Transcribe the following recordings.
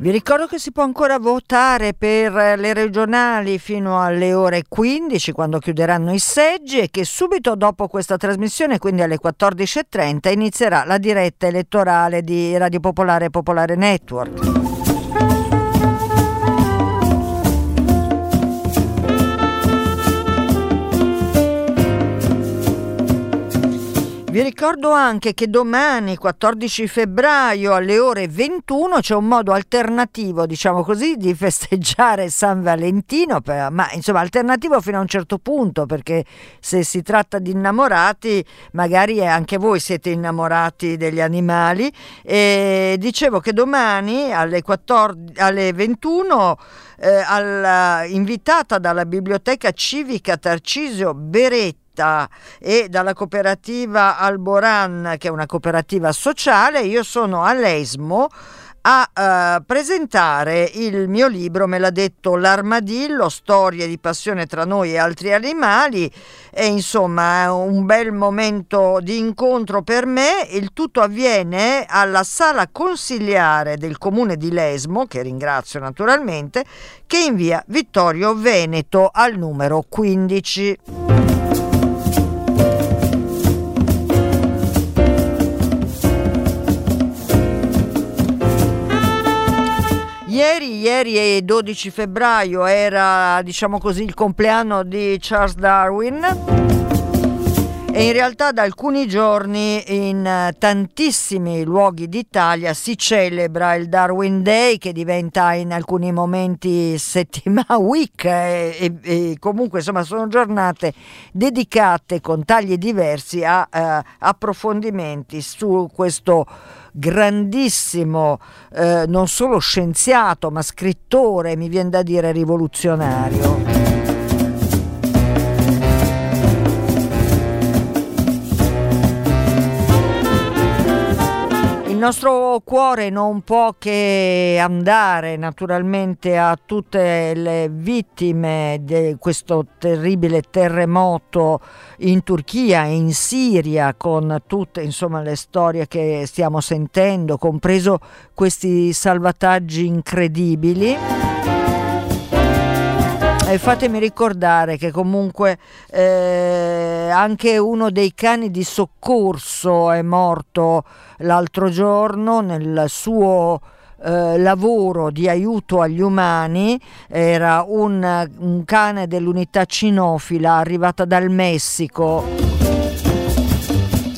Vi ricordo che si può ancora votare per le regionali fino alle ore 15 quando chiuderanno i seggi e che subito dopo questa trasmissione, quindi alle 14.30, inizierà la diretta elettorale di Radio Popolare e Popolare Network. Vi ricordo anche che domani, 14 febbraio, alle ore 21, c'è un modo alternativo, diciamo così, di festeggiare San Valentino, ma insomma alternativo fino a un certo punto, perché se si tratta di innamorati, magari anche voi siete innamorati degli animali. E dicevo che domani alle, 14, alle 21 eh, alla, invitata dalla Biblioteca Civica Tarcisio Beretti e dalla cooperativa Alboran, che è una cooperativa sociale, io sono all'Esmo a uh, presentare il mio libro, me l'ha detto L'armadillo, storie di passione tra noi e altri animali e insomma è un bel momento di incontro per me, il tutto avviene alla sala consigliare del comune di Lesmo, che ringrazio naturalmente, che in via Vittorio Veneto al numero 15. Ieri, ieri 12 febbraio era diciamo così il compleanno di Charles Darwin. E in realtà da alcuni giorni in tantissimi luoghi d'Italia si celebra il Darwin Day che diventa in alcuni momenti settimana week e, e, e comunque insomma sono giornate dedicate con tagli diversi a eh, approfondimenti su questo grandissimo eh, non solo scienziato ma scrittore, mi viene da dire rivoluzionario. Nostro cuore non può che andare naturalmente a tutte le vittime di questo terribile terremoto in Turchia e in Siria con tutte insomma, le storie che stiamo sentendo, compreso questi salvataggi incredibili. E fatemi ricordare che comunque eh, anche uno dei cani di soccorso è morto l'altro giorno nel suo eh, lavoro di aiuto agli umani, era un, un cane dell'unità cinofila arrivata dal Messico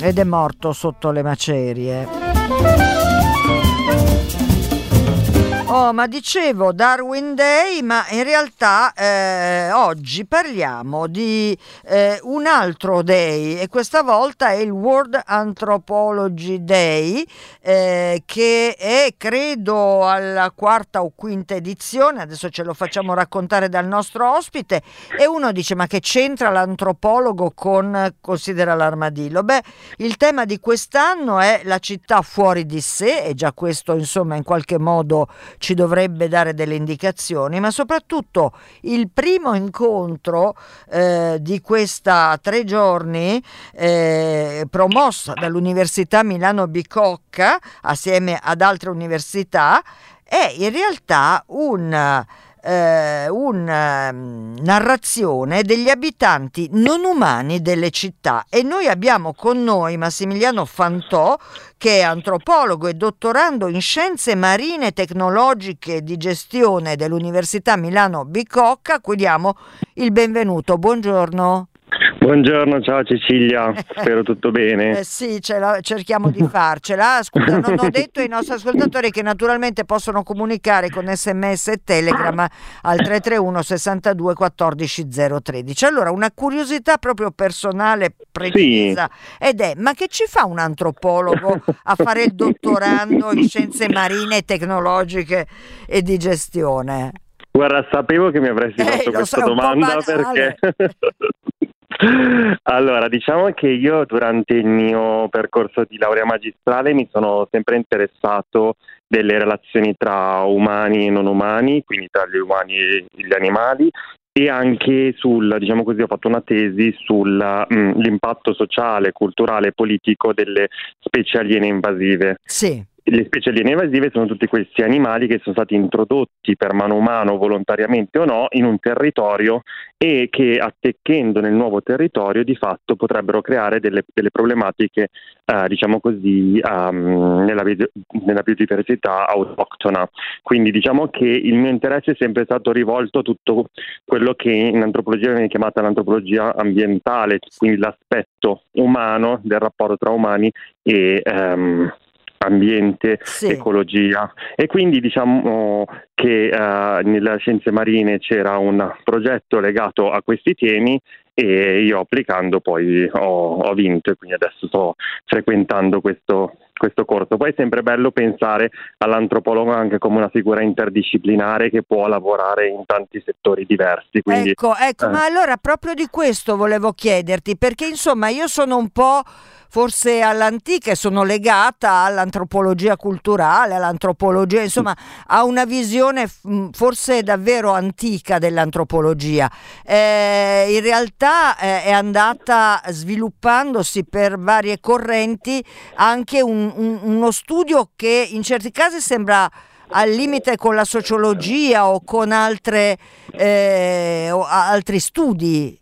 ed è morto sotto le macerie. Oh, ma dicevo Darwin Day, ma in realtà eh, oggi parliamo di eh, un altro day e questa volta è il World Anthropology Day eh, che è credo alla quarta o quinta edizione, adesso ce lo facciamo raccontare dal nostro ospite e uno dice ma che c'entra l'antropologo con considera l'armadillo? Beh, il tema di quest'anno è la città fuori di sé e già questo insomma in qualche modo ci dovrebbe dare delle indicazioni, ma soprattutto il primo incontro eh, di questa tre giorni eh, promossa dall'Università Milano Bicocca assieme ad altre università è in realtà un eh, una um, narrazione degli abitanti non umani delle città e noi abbiamo con noi Massimiliano Fantò che è antropologo e dottorando in scienze marine tecnologiche di gestione dell'Università Milano Bicocca, a cui diamo il benvenuto. Buongiorno. Buongiorno, ciao Cecilia, spero tutto bene. Eh sì, la, cerchiamo di farcela. Scusa, non ho detto ai nostri ascoltatori che naturalmente possono comunicare con sms e telegram al 331 62 14 013. Allora, una curiosità proprio personale precisa sì. ed è, ma che ci fa un antropologo a fare il dottorando in scienze marine tecnologiche e di gestione? Guarda, sapevo che mi avresti eh, fatto questa so, domanda perché Allora, diciamo che io durante il mio percorso di laurea magistrale mi sono sempre interessato delle relazioni tra umani e non umani, quindi tra gli umani e gli animali e anche sul, diciamo così, ho fatto una tesi sull'impatto mm, sociale, culturale e politico delle specie aliene invasive. Sì. Le specie aliene invasive sono tutti questi animali che sono stati introdotti per mano umana, volontariamente o no, in un territorio e che attecchendo nel nuovo territorio di fatto potrebbero creare delle, delle problematiche, eh, diciamo così, um, nella, nella, biodiversità autoctona. Quindi diciamo che il mio interesse è sempre stato rivolto a tutto quello che in antropologia viene chiamata l'antropologia ambientale, quindi l'aspetto umano del rapporto tra umani e um, ambiente, sì. ecologia e quindi diciamo che uh, nelle scienze marine c'era un progetto legato a questi temi e io applicando poi ho, ho vinto e quindi adesso sto frequentando questo, questo corso. Poi è sempre bello pensare all'antropologo anche come una figura interdisciplinare che può lavorare in tanti settori diversi. Quindi, ecco, ecco eh. ma allora proprio di questo volevo chiederti, perché insomma io sono un po' forse all'antica e sono legata all'antropologia culturale, all'antropologia, insomma a una visione forse davvero antica dell'antropologia. Eh, in realtà eh, è andata sviluppandosi per varie correnti anche un, un, uno studio che in certi casi sembra al limite con la sociologia o con altre, eh, o altri studi.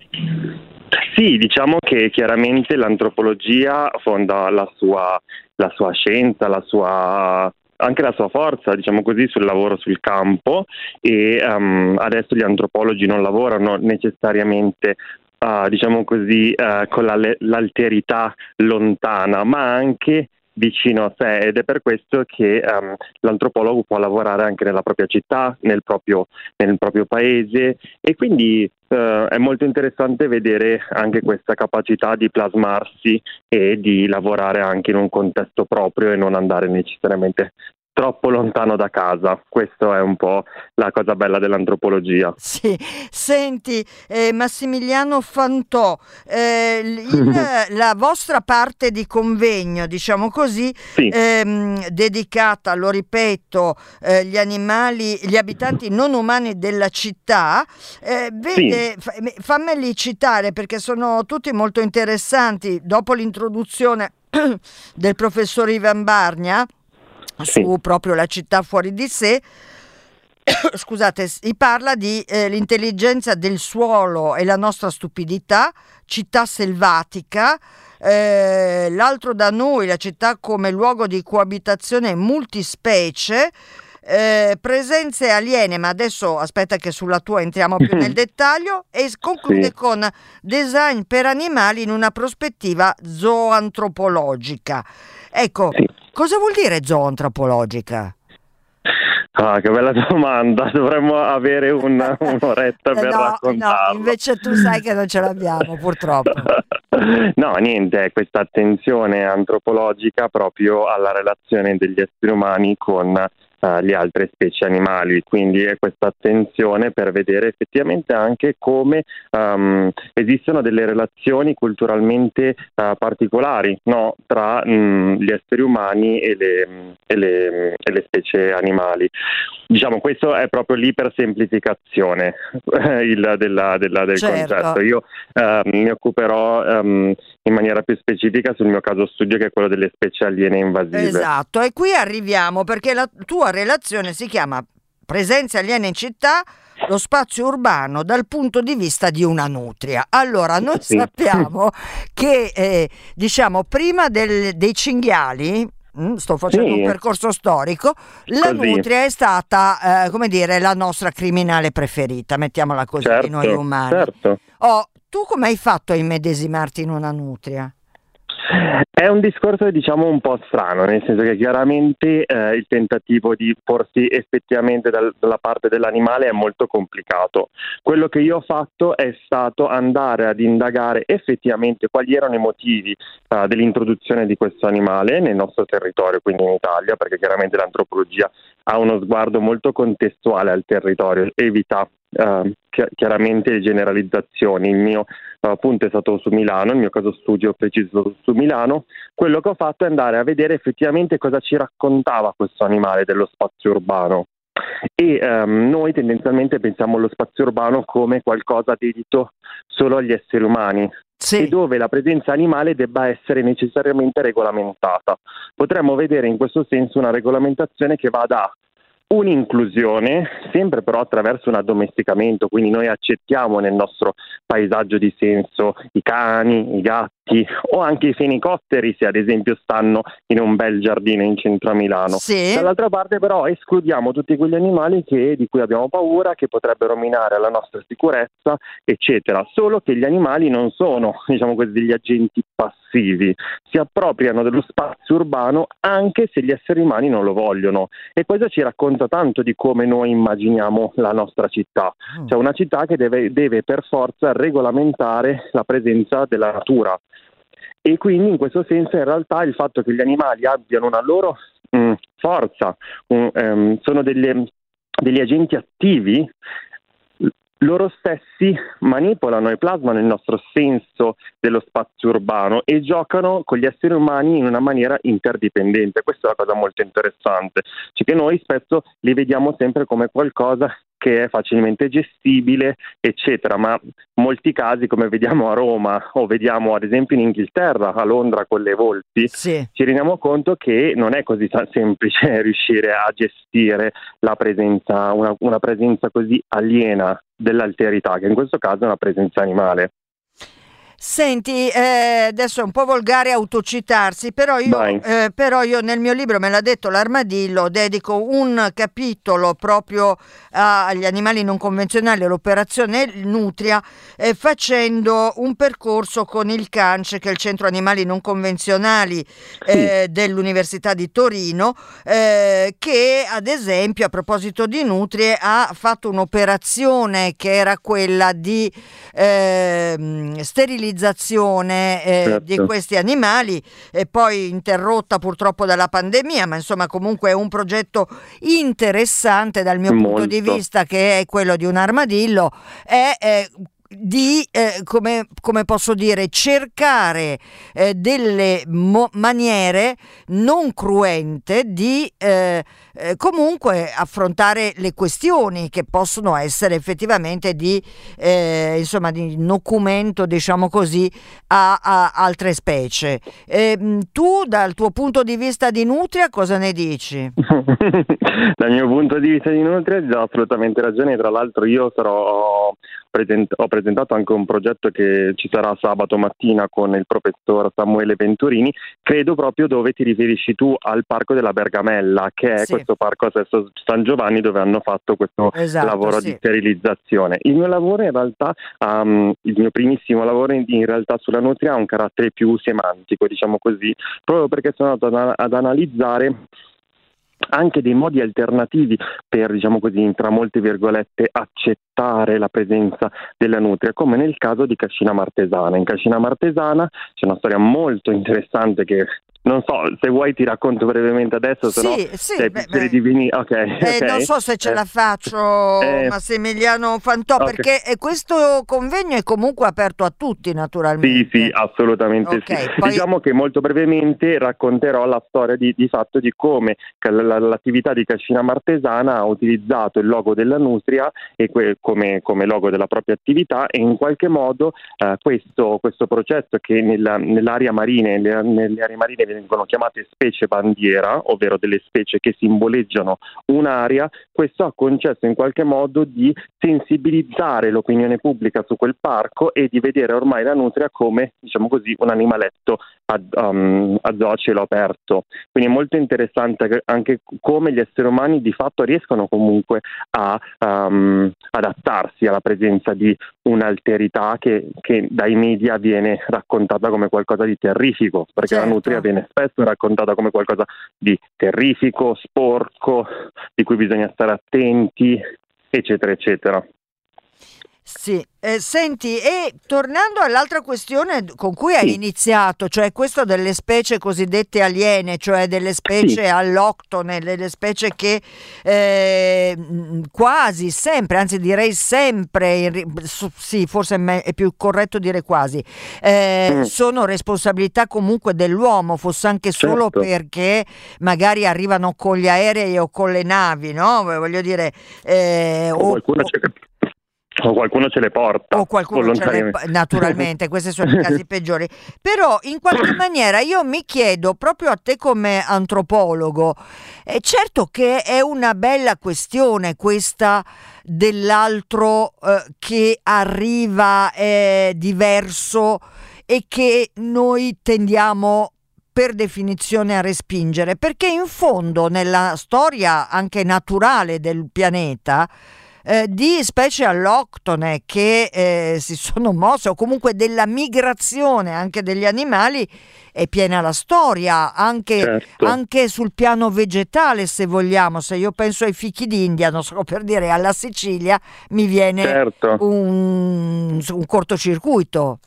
Sì, diciamo che chiaramente l'antropologia fonda la sua, la sua scienza, la sua, anche la sua forza, diciamo così, sul lavoro sul campo e um, adesso gli antropologi non lavorano necessariamente uh, diciamo così, uh, con la, l'alterità lontana, ma anche vicino a sé ed è per questo che um, l'antropologo può lavorare anche nella propria città, nel proprio, nel proprio paese e quindi uh, è molto interessante vedere anche questa capacità di plasmarsi e di lavorare anche in un contesto proprio e non andare necessariamente troppo lontano da casa. Questa è un po' la cosa bella dell'antropologia. Sì, senti eh, Massimiliano Fantò, eh, il, la vostra parte di convegno, diciamo così, sì. ehm, dedicata, lo ripeto, eh, gli animali, gli abitanti non umani della città, eh, vede, sì. fammeli citare perché sono tutti molto interessanti. Dopo l'introduzione del professor Ivan Barnia, sì. Su proprio la città fuori di sé. Scusate, si parla di eh, l'intelligenza del suolo e la nostra stupidità, città selvatica, eh, l'altro da noi, la città come luogo di coabitazione multispecie, eh, presenze aliene, ma adesso aspetta che sulla tua entriamo più nel dettaglio, e conclude sì. con design per animali in una prospettiva zooantropologica. Ecco, sì. Cosa vuol dire zooantropologica? Ah, che bella domanda, dovremmo avere una, un'oretta per no, raccontarlo. No, invece tu sai che non ce l'abbiamo, purtroppo. no, niente, questa attenzione antropologica proprio alla relazione degli esseri umani con uh, le altre specie animali, quindi è questa attenzione per vedere effettivamente anche come um, esistono delle relazioni culturalmente uh, particolari no? tra um, gli esseri umani e le, e, le, e le, specie animali. Diciamo, questo è proprio l'ipersemplificazione il, della, della, del certo. concetto. Io uh, mi occuperò um, in maniera più specifica sul mio caso studio che è quello delle specie aliene invasive. Esatto, e qui arriviamo perché la tua relazione si chiama Presenze aliene in città, lo spazio urbano dal punto di vista di una nutria. Allora, noi sì. sappiamo che, eh, diciamo, prima del, dei cinghiali, mm, sto facendo sì. un percorso storico, la così. nutria è stata, eh, come dire, la nostra criminale preferita, mettiamola così, certo, noi umani. Certo. Oh, tu come hai fatto a immedesimarti in una nutria? È un discorso diciamo un po' strano, nel senso che chiaramente eh, il tentativo di porsi effettivamente dal, dalla parte dell'animale è molto complicato. Quello che io ho fatto è stato andare ad indagare effettivamente quali erano i motivi eh, dell'introduzione di questo animale nel nostro territorio, quindi in Italia, perché chiaramente l'antropologia ha uno sguardo molto contestuale al territorio, evita Uh, chiaramente le generalizzazioni. Il mio uh, punto è stato su Milano, il mio caso studio preciso su Milano. Quello che ho fatto è andare a vedere effettivamente cosa ci raccontava questo animale dello spazio urbano. E um, noi tendenzialmente pensiamo allo spazio urbano come qualcosa dedito solo agli esseri umani, sì. e dove la presenza animale debba essere necessariamente regolamentata. Potremmo vedere in questo senso una regolamentazione che va da un'inclusione, sempre però attraverso un addomesticamento, quindi noi accettiamo nel nostro paesaggio di senso i cani, i gatti, o anche i fenicotteri se ad esempio stanno in un bel giardino in centro a Milano. Sì. Dall'altra parte però escludiamo tutti quegli animali che, di cui abbiamo paura, che potrebbero minare la nostra sicurezza, eccetera. Solo che gli animali non sono, diciamo così, degli agenti passivi, si appropriano dello spazio urbano anche se gli esseri umani non lo vogliono. E questo ci racconta tanto di come noi immaginiamo la nostra città. Mm. Cioè una città che deve, deve per forza regolamentare la presenza della natura e quindi in questo senso in realtà il fatto che gli animali abbiano una loro mh, forza, un, um, sono delle, degli agenti attivi, loro stessi manipolano e plasmano il nostro senso dello spazio urbano e giocano con gli esseri umani in una maniera interdipendente. Questa è una cosa molto interessante, cioè che noi spesso li vediamo sempre come qualcosa che è facilmente gestibile, eccetera, ma molti casi, come vediamo a Roma o vediamo ad esempio in Inghilterra, a Londra con le volpi, sì. ci rendiamo conto che non è così semplice riuscire a gestire la presenza, una, una presenza così aliena dell'alterità, che in questo caso è una presenza animale. Senti, eh, adesso è un po' volgare autocitarsi, però io, eh, però io, nel mio libro, me l'ha detto l'armadillo, dedico un capitolo proprio agli animali non convenzionali, all'operazione Nutria, eh, facendo un percorso con il CANCE, che è il Centro Animali Non Convenzionali eh, sì. dell'Università di Torino, eh, che ad esempio, a proposito di Nutrie, ha fatto un'operazione che era quella di ehm, sterilizzare sterilizzazione eh, certo. di questi animali, e poi interrotta purtroppo dalla pandemia, ma insomma comunque è un progetto interessante dal mio Molto. punto di vista, che è quello di un armadillo, è, è di, eh, come, come, posso dire, cercare eh, delle mo- maniere non cruente di eh, eh, comunque affrontare le questioni che possono essere effettivamente di, eh, insomma, di documento, diciamo così, a, a altre specie. Ehm, tu, dal tuo punto di vista di Nutria, cosa ne dici? dal mio punto di vista di Nutria, do assolutamente ragione. Tra l'altro, io sarò present- ho presentato anche un progetto che ci sarà sabato mattina con il professor Samuele Venturini, credo proprio dove ti riferisci tu al Parco della Bergamella, che è sì. questo parco a Sesto San Giovanni dove hanno fatto questo esatto, lavoro sì. di sterilizzazione. Il mio lavoro in realtà, um, il mio primissimo lavoro in, in, realtà sulla nutria ha un carattere più semantico, diciamo così, proprio perché sono andato ad, ad analizzare anche dei modi alternativi per, diciamo così, tra molte virgolette, accettare la presenza della nutria, come nel caso di Cascina Martesana. In Cascina Martesana c'è una storia molto interessante che non so, se vuoi ti racconto brevemente adesso, se sì, no sì, beh, beh. divini... Okay, eh, okay. Non so se ce eh. la faccio, eh. Massimiliano Fantò, okay. perché questo convegno è comunque aperto a tutti naturalmente. Sì, sì, assolutamente sì. Poi... Diciamo che molto brevemente racconterò la storia di, di fatto di come l'attività di Cascina Martesana ha utilizzato il logo della Nutria e que- come, come, logo della propria attività e in qualche modo eh, questo, questo, processo che nella, nell'area marina, nelle, nelle aree marine vengono chiamate specie bandiera, ovvero delle specie che simboleggiano un'area, questo ha concesso in qualche modo di sensibilizzare l'opinione pubblica su quel parco e di vedere ormai la nutria come, diciamo così, un animaletto a, um, a cielo aperto. Quindi è molto interessante anche come gli esseri umani di fatto riescono comunque a um, adattarsi alla presenza di un'alterità che, che, dai media viene raccontata come qualcosa di terrifico, perché certo. la nutria viene spesso raccontata come qualcosa di terrifico, sporco, di cui bisogna stare attenti, eccetera, eccetera. Sì, eh, senti, e tornando all'altra questione con cui hai sì. iniziato, cioè questo delle specie cosiddette aliene, cioè delle specie sì. alloctone, delle specie che eh, quasi sempre, anzi direi sempre, sì, forse è più corretto dire quasi, eh, mm. sono responsabilità comunque dell'uomo, fosse anche solo certo. perché magari arrivano con gli aerei o con le navi, no? Voglio dire... Eh, o, qualcuno o, c'è o qualcuno ce le porta. O qualcuno ce le naturalmente, questi sono i casi peggiori. Però in qualche maniera io mi chiedo, proprio a te come antropologo, è certo che è una bella questione questa dell'altro eh, che arriva è diverso e che noi tendiamo per definizione a respingere, perché in fondo nella storia anche naturale del pianeta, eh, di specie alloctone che eh, si sono mosse o comunque della migrazione anche degli animali è piena la storia, anche, certo. anche, sul piano vegetale se vogliamo, se io penso ai fichi d'India, non so per dire alla Sicilia, mi viene certo. un, un cortocircuito.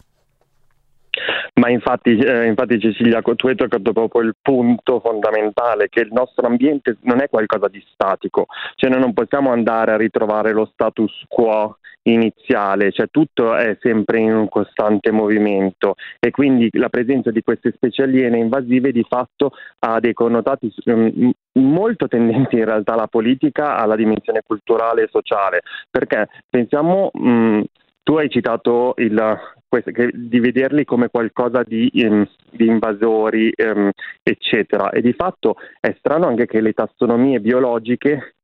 Ma infatti, eh, infatti Cecilia, tu hai toccato proprio il punto fondamentale, che il nostro ambiente non è qualcosa di statico, cioè noi non possiamo andare a ritrovare lo status quo iniziale, cioè tutto è sempre in un costante movimento. E quindi la presenza di queste specie aliene invasive di fatto ha dei connotati um, molto tendenti in realtà alla politica, alla dimensione culturale e sociale, perché? Pensiamo... Um, tu hai citato il, che, di vederli come qualcosa di, um, di invasori, um, eccetera. E di fatto è strano anche che le tassonomie biologiche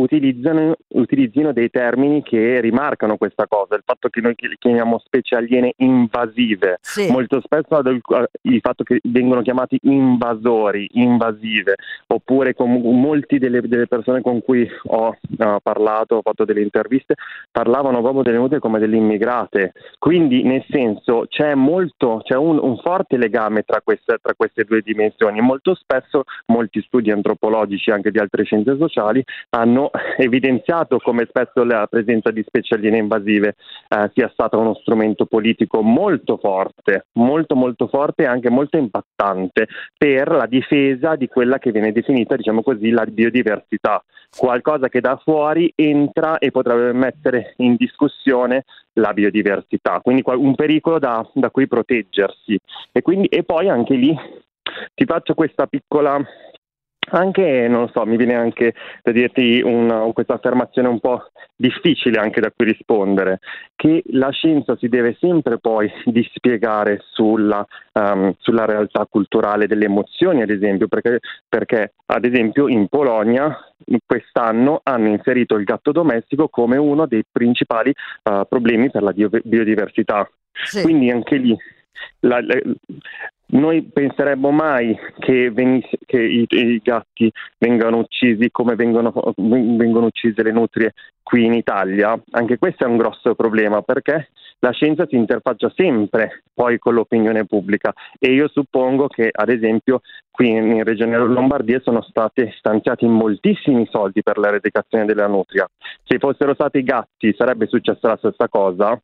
utilizzino dei termini che rimarcano questa cosa, il fatto che noi chiamiamo specie aliene invasive, sì. molto spesso il fatto che vengono chiamati invasori, invasive, oppure con molti delle, delle persone con cui ho uh, parlato, ho fatto delle interviste, parlavano proprio delle mute come delle immigrate, quindi nel senso c'è molto, c'è un, un forte legame tra queste, tra queste due dimensioni, molto spesso molti studi antropologici anche di altre scienze sociali hanno evidenziato come spesso la presenza di specie aliene invasive eh, sia stata uno strumento politico molto forte, molto molto forte e anche molto impattante per la difesa di quella che viene definita, diciamo così, la biodiversità, qualcosa che da fuori entra e potrebbe mettere in discussione la biodiversità, quindi un pericolo da, da cui proteggersi. E, quindi, e poi anche lì ti faccio questa piccola anche, non lo so, mi viene anche da dirti una, questa affermazione un po' difficile anche da cui rispondere, che la scienza si deve sempre poi dispiegare sulla, um, sulla realtà culturale delle emozioni, ad esempio, perché, perché ad esempio in Polonia quest'anno hanno inserito il gatto domestico come uno dei principali uh, problemi per la biodiversità. Sì. Quindi anche lì la, la, noi penseremmo mai che, venisse, che i, i, gatti vengano uccisi come vengono, vengono uccise le nutrie qui in Italia. Anche questo è un grosso problema perché la scienza si interfaccia sempre poi con l'opinione pubblica e io suppongo che ad esempio qui in Regione Lombardia sono stati stanziati moltissimi soldi per l'eradicazione della nutria. Se fossero stati gatti sarebbe successa la stessa cosa?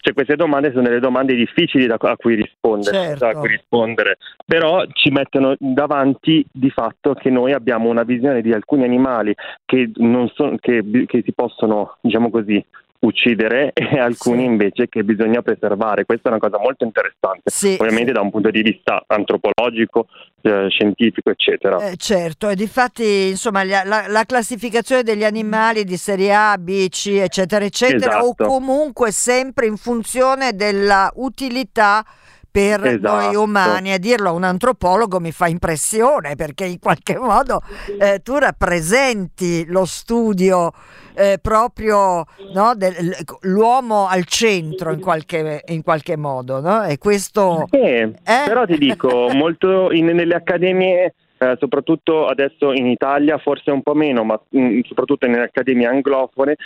Cioè queste domande sono delle domande difficili da, a, cui rispondere, certo. a cui rispondere, però ci mettono davanti di fatto che noi abbiamo una visione di alcuni animali che, so, che, che si possono, diciamo così, uccidere e alcuni sì. invece che bisogna preservare. Questa è una cosa molto interessante, sì, ovviamente sì. da un punto di vista antropologico, eh, scientifico, eccetera. Eh, certo, e difatti insomma la, la, la, classificazione degli animali di serie A, B, C, eccetera, eccetera, esatto. o comunque sempre in funzione della utilità per esatto. noi umani. A dirlo a un antropologo mi fa impressione perché in qualche modo eh, tu rappresenti lo studio eh, proprio no, dell'uomo al centro in qualche, in qualche modo. No? E questo... Eh, però ti dico, molto in, nelle accademie eh, soprattutto adesso in Italia, forse un po' meno, ma mh, mm, soprattutto nelle accademie anglofone,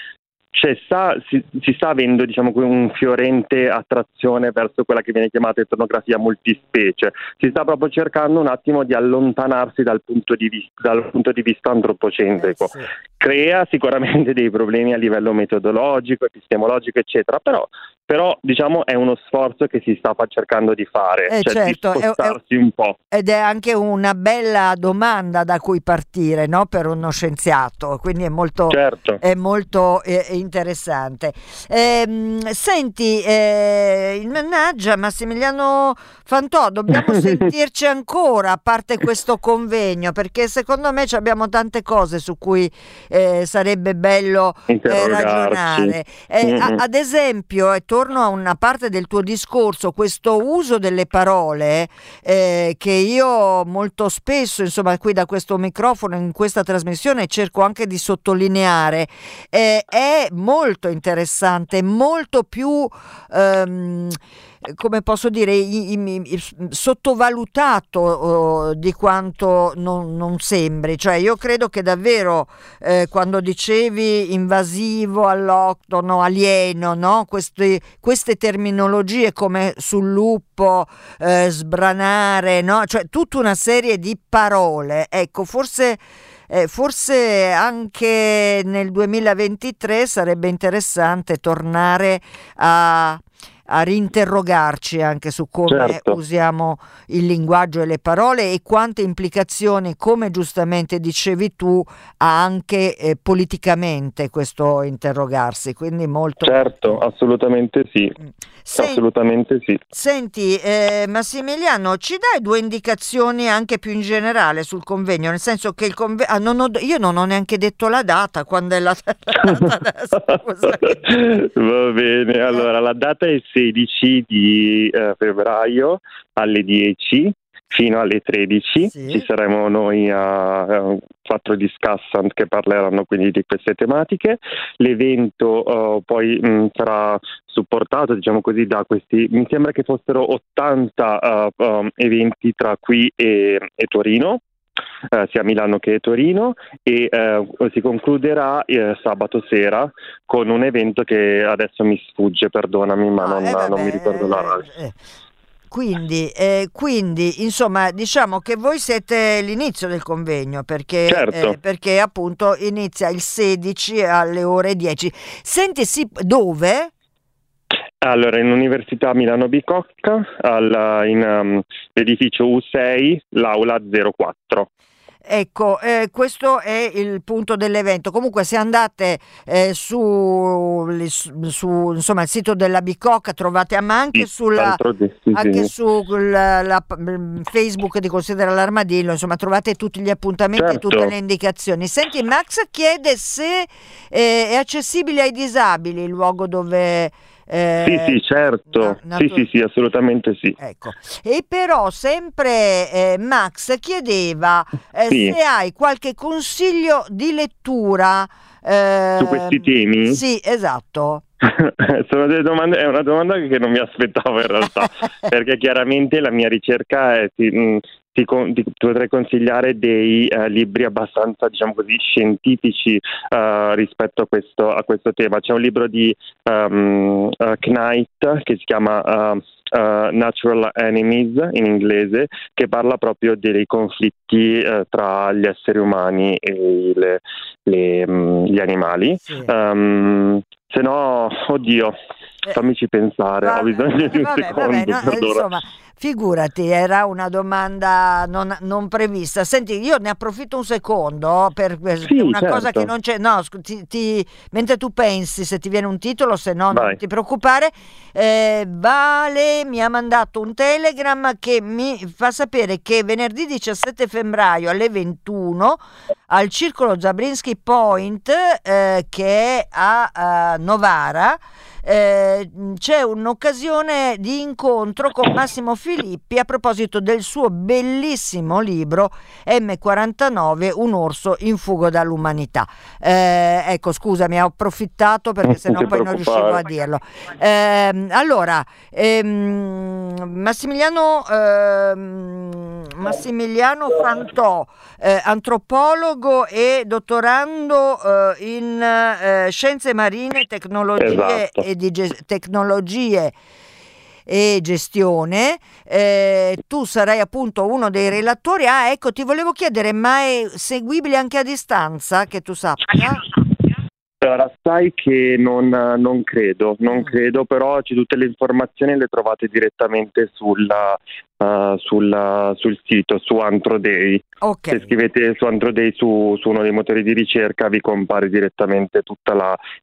cioè, sta, si, si, sta avendo diciamo, un fiorente attrazione verso quella che viene chiamata etnografia multispecie. Si sta proprio cercando un attimo di allontanarsi dal punto di vista, punto di vista antropocentrico. Eh sì. Crea sicuramente dei problemi a livello metodologico, epistemologico, eccetera, però però diciamo è uno sforzo che si sta cercando di fare, eh cioè certo, di spostarsi è, un po'. Ed è anche una bella domanda da cui partire no? per uno scienziato, quindi è molto, certo. è molto eh, interessante. Eh, senti, eh, il mannaggia Massimiliano Fantò, dobbiamo sentirci ancora a parte questo convegno, perché secondo me abbiamo tante cose su cui eh, sarebbe bello eh, ragionare. Mm-hmm. A, ad esempio, torno a una parte del tuo discorso, questo uso delle parole eh, che io molto spesso, insomma, qui da questo microfono in questa trasmissione cerco anche di sottolineare, eh, è molto interessante, molto più... Ehm, come posso dire, i, i, i, sottovalutato uh, di quanto non, non, sembri. Cioè, io credo che davvero eh, quando dicevi invasivo, alloctono, alieno, no? queste, queste terminologie come sul lupo, eh, sbranare, no? cioè tutta una serie di parole. Ecco, forse. Eh, forse anche nel 2023 sarebbe interessante tornare a, a rinterrogarci anche su come certo. usiamo il linguaggio e le parole e quante implicazioni, come giustamente dicevi tu, ha anche eh, politicamente questo interrogarsi. Quindi molto... Certo, assolutamente sì. Mm. Senti, assolutamente sì. Senti, eh, Massimiliano, ci dai due indicazioni anche più in generale sul convegno? Nel senso che il convegno... Ah, io non ho neanche detto la data, quando è la, data adesso, Va bene, allora la data è 16 di eh, febbraio alle 10 fino alle 13 sì. ci saremo noi a, a quattro discussant che parleranno quindi di queste tematiche. L'evento uh, poi mh, sarà supportato, diciamo così, da questi, mi sembra che fossero 80 uh, um, eventi tra qui e, e Torino. Uh, sia Milano che Torino e uh, si concluderà uh, sabato sera con un evento che adesso mi sfugge, perdonami, ma non, eh, non mi ricordo la radio. Eh, quindi, eh, quindi, insomma, diciamo che voi siete l'inizio del convegno perché, certo. eh, perché appunto inizia il 16 alle ore 10. Senti, sì, dove? Allora, in Università Milano Bicocca, alla, in um, l'edificio U6, l'aula 04. Ecco, eh, questo è il punto dell'evento. Comunque, se andate eh, su, su insomma, il sito della Bicocca, trovate ma anche, sulla, anche su la, la, Facebook di Considera l'Armadillo, insomma, trovate tutti gli appuntamenti certo. e tutte le indicazioni. Senti, Max chiede se eh, è accessibile ai disabili il luogo dove eh, sì, sì, certo, natu- sì, sì, sì, assolutamente sì. Ecco. E però sempre eh, Max chiedeva eh, sì. se hai qualche consiglio di lettura. Eh, Su questi temi? Sì, esatto. Sono delle domande, è una domanda che non mi aspettavo in realtà, perché chiaramente la mia ricerca è, ti, mm, ti, potrei consigliare dei uh, libri abbastanza, diciamo così, scientifici uh, rispetto a questo, a questo, tema. C'è un libro di um, uh, Knight che si chiama Uh, Natural Enemies in inglese, che parla proprio dei conflitti uh, tra gli esseri umani e le, le, um, gli animali. Sì. Um, se no, oddio, eh, fammici pensare, vabbè, ho bisogno di un vabbè, secondo. Vabbè, no, insomma, Figurati, era una domanda non, non, prevista. Senti, io ne approfitto un secondo per, sì, una certo. cosa che non c'è. No, ti, ti, mentre tu pensi se ti viene un titolo, se no Vai. non ti preoccupare. Eh, vale mi ha mandato un telegram che mi fa sapere che venerdì 17 febbraio alle 21 al Circolo Zabrinski Point eh, che è a, a Novara eh, c'è un'occasione di incontro con Massimo Filippi a proposito del suo bellissimo libro M49, un orso in fuga dall'umanità. Eh, ecco, scusami, ho approfittato perché sennò poi non riuscivo a dirlo. Eh, allora, ehm, Massimiliano, ehm, Massimiliano Fantò, eh, antropologo e dottorando eh, in eh, scienze marine, tecnologie esatto. e ge- tecnologie e gestione, eh, tu sarai appunto uno dei relatori. Ah, ecco, ti volevo chiedere, ma è seguibile anche a distanza, che tu sappia? Allora, sai che non, non credo, non Mm. credo, però tutte le informazioni le trovate direttamente sulla, uh, sulla- sul sito, su Antroday. Se Ok, scrivete su Antroday su, su uno dei motori di ricerca vi compare direttamente tutto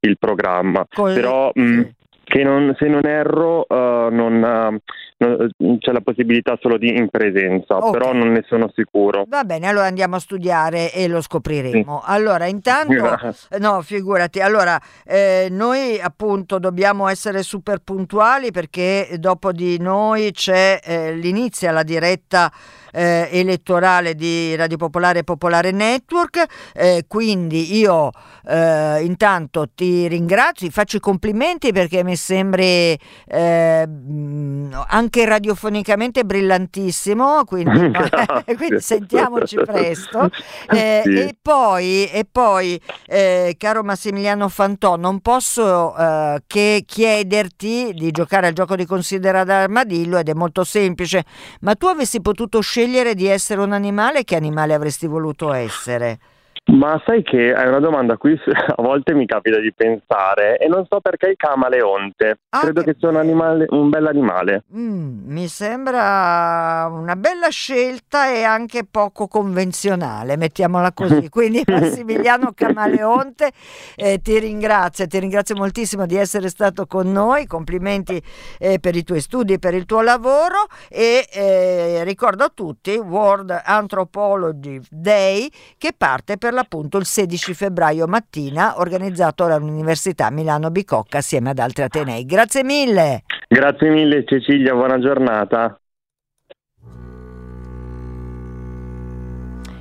il programma. così- Però mh, che non- se non erro uh, non, uh, non- c'è la possibilità solo di in presenza, Ok. però non ne sono sicuro. Va bene, allora andiamo a studiare e lo scopriremo. Allora, intanto, Grazie. no, figurati, allora eh, noi appunto dobbiamo essere super puntuali perché dopo di noi c'è eh, l'inizio alla diretta eh, elettorale di Radio Popolare e Popolare Network, eh, quindi io eh, intanto ti ringrazio, ti faccio i complimenti perché mi sembri eh, mh, anche radiofonicamente brillantissimo, quindi, quindi sentiamoci presto. Eh, Sì. E poi, e poi eh, caro Massimiliano Fantò, non posso eh, che chiederti di giocare al gioco di considerare armadillo ed è molto semplice, ma tu avessi potuto scegliere di essere un animale, che animale avresti voluto essere? Ma sai che è una domanda a cui a volte mi capita di pensare e non so perché il camaleonte. Ah, Credo che che sia un, animale, un bell'animale. Mm, mi sembra una bella scelta e anche poco convenzionale, mettiamola così. Quindi Massimiliano Camaleonte eh, ti ringrazio, ti ringrazio moltissimo di essere stato con noi, complimenti eh, per i tuoi studi per il tuo lavoro e eh, ricordo a tutti World Anthropology Day che parte per l'appunto il 16 febbraio mattina organizzato dall'Università Milano Bicocca assieme ad altri Atenei. Grazie mille! Grazie mille Cecilia, buona giornata.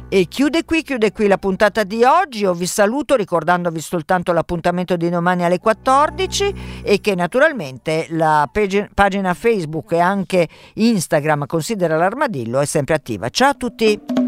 E chiude qui, chiude qui la puntata di oggi. Io vi saluto ricordandovi soltanto l'appuntamento di domani alle 14 e che naturalmente la page- pagina Facebook e anche Instagram Considera l'armadillo è sempre attiva. Ciao a tutti!